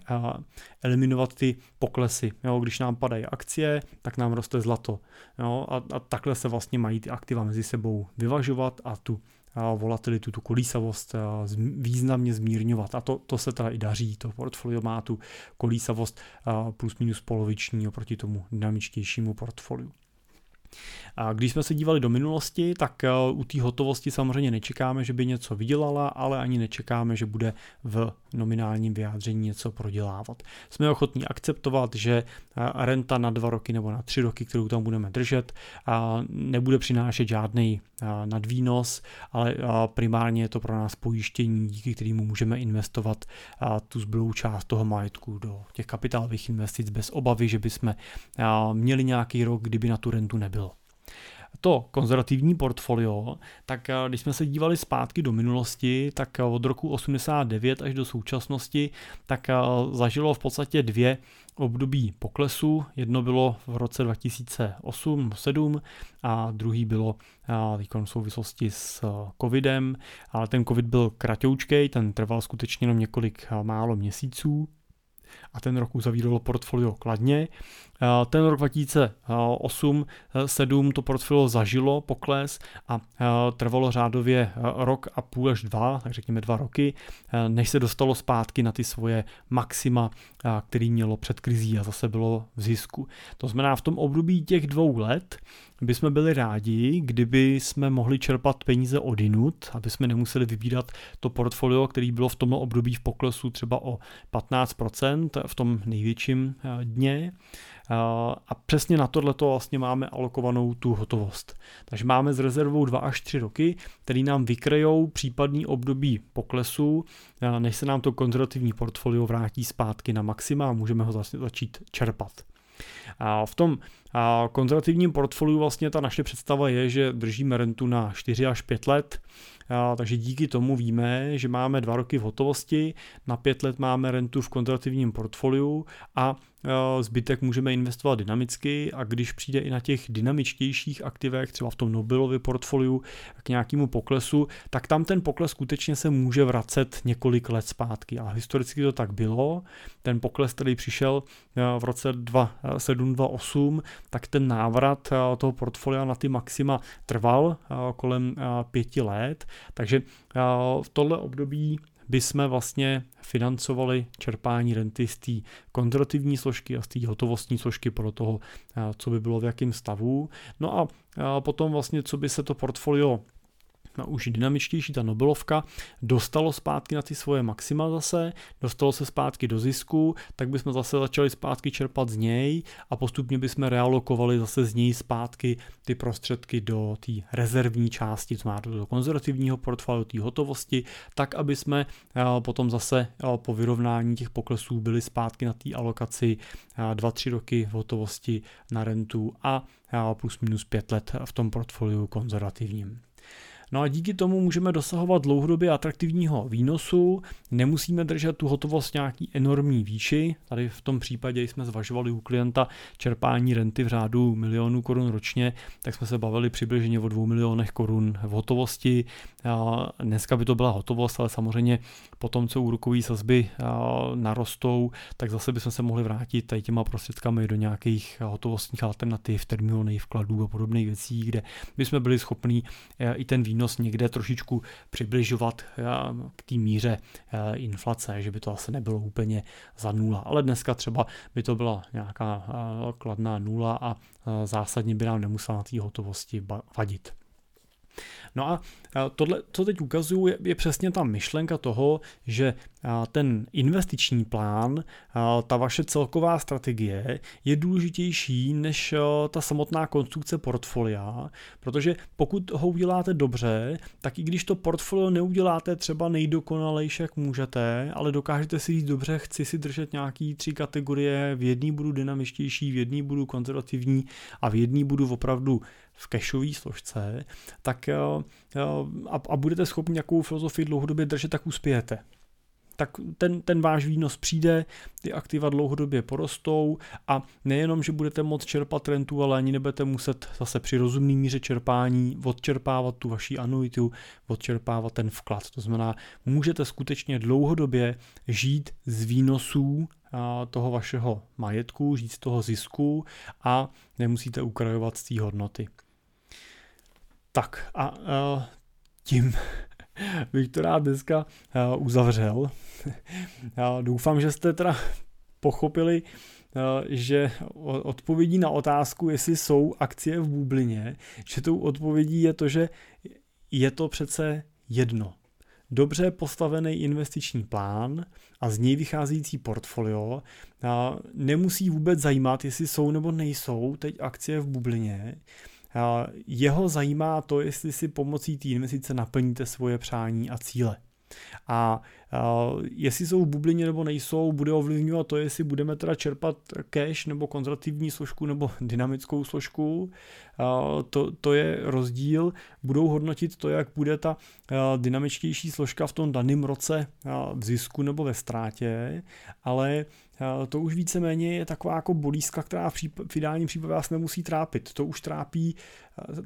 eliminovat ty poklesy. Jo, když nám padají akcie, tak nám roste zlato. Jo, a, a takhle se vlastně mají ty aktiva mezi sebou vyvažovat a tu volatilitu, tu kolísavost významně zmírňovat. A to, to se teda i daří, to portfolio má tu kolísavost plus minus poloviční oproti tomu dynamičtějšímu portfoliu. A když jsme se dívali do minulosti, tak eh, u té hotovosti samozřejmě nečekáme, že by něco vydělala, ale ani nečekáme, že bude v nominálním vyjádření něco prodělávat. Jsme ochotní akceptovat, že eh, renta na dva roky nebo na tři roky, kterou tam budeme držet, nebude přinášet žádný eh, nadvýnos, ale primárně je to pro nás pojištění, díky kterému můžeme investovat tu zbylou část toho majetku do těch kapitálových investic bez obavy, že bychom měli nějaký rok, kdyby na tu rentu nebylo to konzervativní portfolio, tak eh, když jsme se dívali zpátky do minulosti, tak eh, od roku 89 až do současnosti, tak eh, zažilo v podstatě dvě období poklesu. Jedno bylo v roce 2008-2007 a druhý bylo v souvislosti s covidem, ale ten covid byl kratoučkej, ten trval skutečně jenom několik málo měsíců a ten rok uzavíralo portfolio kladně. Ten rok 2008 7 to portfolio zažilo pokles a trvalo řádově rok a půl až dva, tak řekněme dva roky, než se dostalo zpátky na ty svoje maxima, který mělo před krizí a zase bylo v zisku. To znamená, v tom období těch dvou let bychom byli rádi, kdyby jsme mohli čerpat peníze odinut, aby jsme nemuseli vybírat to portfolio, který bylo v tomto období v poklesu třeba o 15% v tom největším dně. A přesně na tohle vlastně máme alokovanou tu hotovost. Takže máme s rezervou 2 až 3 roky, který nám vykrejou případný období poklesu, než se nám to konzervativní portfolio vrátí zpátky na maxima a můžeme ho zase začít čerpat. A v tom konzervativním portfoliu vlastně ta naše představa je, že držíme rentu na 4 až 5 let, takže díky tomu víme, že máme dva roky v hotovosti, na pět let máme rentu v konzervativním portfoliu a zbytek můžeme investovat dynamicky a když přijde i na těch dynamičtějších aktivech, třeba v tom Nobelově portfoliu k nějakému poklesu, tak tam ten pokles skutečně se může vracet několik let zpátky a historicky to tak bylo. Ten pokles, který přišel v roce 2007-2008, tak ten návrat toho portfolia na ty maxima trval kolem pěti let, takže v tohle období by jsme vlastně financovali čerpání renty z té konzervativní složky a z té hotovostní složky pro toho, co by bylo v jakém stavu. No a potom vlastně, co by se to portfolio no, už dynamičtější, ta Nobelovka, dostalo zpátky na ty svoje maxima zase, dostalo se zpátky do zisku, tak bychom zase začali zpátky čerpat z něj a postupně bychom realokovali zase z něj zpátky ty prostředky do té rezervní části, to znamená do konzervativního portfolia, té hotovosti, tak, aby jsme eh, potom zase eh, po vyrovnání těch poklesů byli zpátky na té alokaci 2-3 eh, roky v hotovosti na rentu a plus minus 5 let v tom portfoliu konzervativním. No a díky tomu můžeme dosahovat dlouhodobě atraktivního výnosu, nemusíme držet tu hotovost nějaký enormní výši. Tady v tom případě jsme zvažovali u klienta čerpání renty v řádu milionů korun ročně, tak jsme se bavili přibližně o dvou milionech korun v hotovosti. Dneska by to byla hotovost, ale samozřejmě po tom, co úrokové sazby narostou, tak zase bychom se mohli vrátit tady těma prostředkami do nějakých hotovostních alternativ, termínových vkladů a podobných věcí, kde bychom byli schopni e, i ten výnos někde trošičku přibližovat eh, k té míře eh, inflace, že by to asi nebylo úplně za nula. Ale dneska třeba by to byla nějaká eh, kladná nula a zásadně by nám nemusela na té hotovosti vadit. No a tohle, co teď ukazuju, je, je přesně ta myšlenka toho, že ten investiční plán, ta vaše celková strategie je důležitější než ta samotná konstrukce portfolia, protože pokud ho uděláte dobře, tak i když to portfolio neuděláte třeba nejdokonalejší, jak můžete, ale dokážete si říct dobře, chci si držet nějaký tři kategorie, v jedný budu dynamičtější, v jedný budu konzervativní a v jedný budu opravdu v cashové složce, tak a, a budete schopni nějakou filozofii dlouhodobě držet, tak uspějete tak ten, ten váš výnos přijde, ty aktiva dlouhodobě porostou a nejenom, že budete moct čerpat rentu, ale ani nebudete muset zase při rozumný míře čerpání odčerpávat tu vaši anuitu, odčerpávat ten vklad. To znamená, můžete skutečně dlouhodobě žít z výnosů toho vašeho majetku, žít z toho zisku a nemusíte ukrajovat z té hodnoty. Tak a uh, tím bych to rád dneska uh, uzavřel. Já doufám, že jste teda pochopili, uh, že odpovědí na otázku, jestli jsou akcie v bublině, že tou odpovědí je to, že je to přece jedno. Dobře postavený investiční plán a z něj vycházející portfolio nemusí vůbec zajímat, jestli jsou nebo nejsou teď akcie v bublině. Jeho zajímá to, jestli si pomocí té investice naplníte svoje přání a cíle. A jestli jsou v bublině nebo nejsou, bude ovlivňovat to, jestli budeme teda čerpat cash nebo konzervativní složku nebo dynamickou složku. To, to je rozdíl. Budou hodnotit to, jak bude ta dynamičtější složka v tom daném roce v zisku nebo ve ztrátě, ale to už víceméně je taková jako bolízka, která v, příp- v ideálním případě vás nemusí trápit. To už trápí,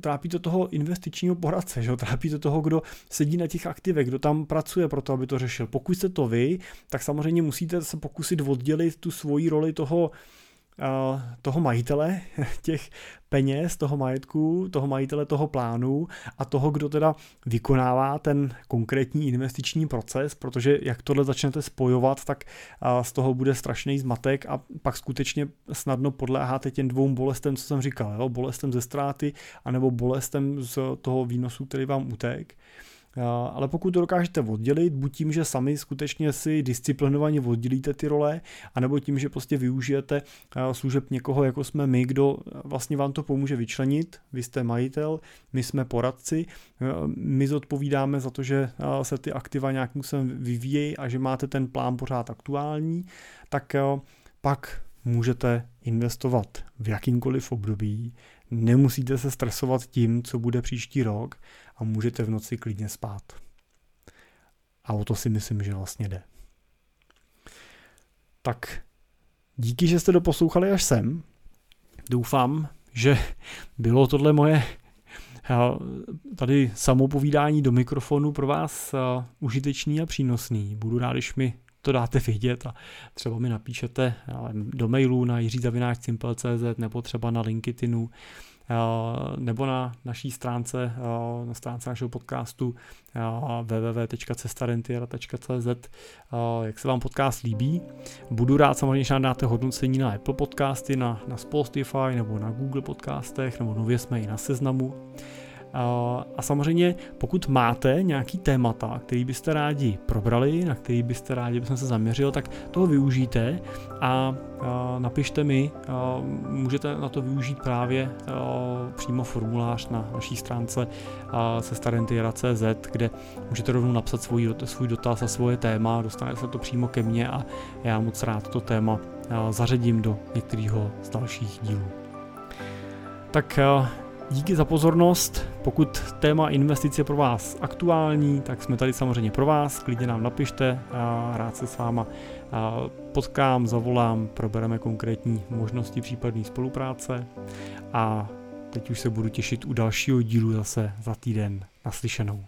trápí to toho investičního poradce, že? trápí to toho, kdo sedí na těch aktivech, kdo tam pracuje pro to, aby to řešil. Pokud jste to vy, tak samozřejmě musíte se pokusit oddělit tu svoji roli toho toho majitele těch peněz, toho majetku, toho majitele toho plánu a toho, kdo teda vykonává ten konkrétní investiční proces, protože jak tohle začnete spojovat, tak z toho bude strašný zmatek a pak skutečně snadno podléháte těm dvou bolestem, co jsem říkal, jo? bolestem ze ztráty anebo bolestem z toho výnosu, který vám utek. Ale pokud to dokážete oddělit, buď tím, že sami skutečně si disciplinovaně oddělíte ty role, anebo tím, že prostě využijete služeb někoho, jako jsme my, kdo vlastně vám to pomůže vyčlenit. Vy jste majitel, my jsme poradci, my zodpovídáme za to, že se ty aktiva nějakým způsobem vyvíjejí a že máte ten plán pořád aktuální, tak pak můžete investovat v jakýmkoliv období, nemusíte se stresovat tím, co bude příští rok a můžete v noci klidně spát. A o to si myslím, že vlastně jde. Tak díky, že jste doposlouchali až sem. Doufám, že bylo tohle moje tady samopovídání do mikrofonu pro vás užitečný a přínosný. Budu rád, když mi to dáte vědět a třeba mi napíšete do mailu na jiřizavináčsimple.cz nebo třeba na LinkedInu nebo na naší stránce, na stránce našeho podcastu www.cestarentiera.cz jak se vám podcast líbí. Budu rád samozřejmě, že nám dáte hodnocení na Apple podcasty, na, na Spotify nebo na Google podcastech, nebo nově jsme i na seznamu. A samozřejmě, pokud máte nějaký témata, který byste rádi probrali, na který byste rádi, bychom se zaměřil, tak toho využijte a napište mi, můžete na to využít právě přímo formulář na naší stránce sestarentiera.cz, kde můžete rovnou napsat svůj, svůj dotaz a svoje téma, dostane se to přímo ke mně a já moc rád to téma zařadím do některého z dalších dílů. Tak Díky za pozornost. Pokud téma investice je pro vás aktuální, tak jsme tady samozřejmě pro vás. Klidně nám napište, a rád se s váma potkám, zavolám, probereme konkrétní možnosti případné spolupráce a teď už se budu těšit u dalšího dílu zase za týden. Naslyšenou.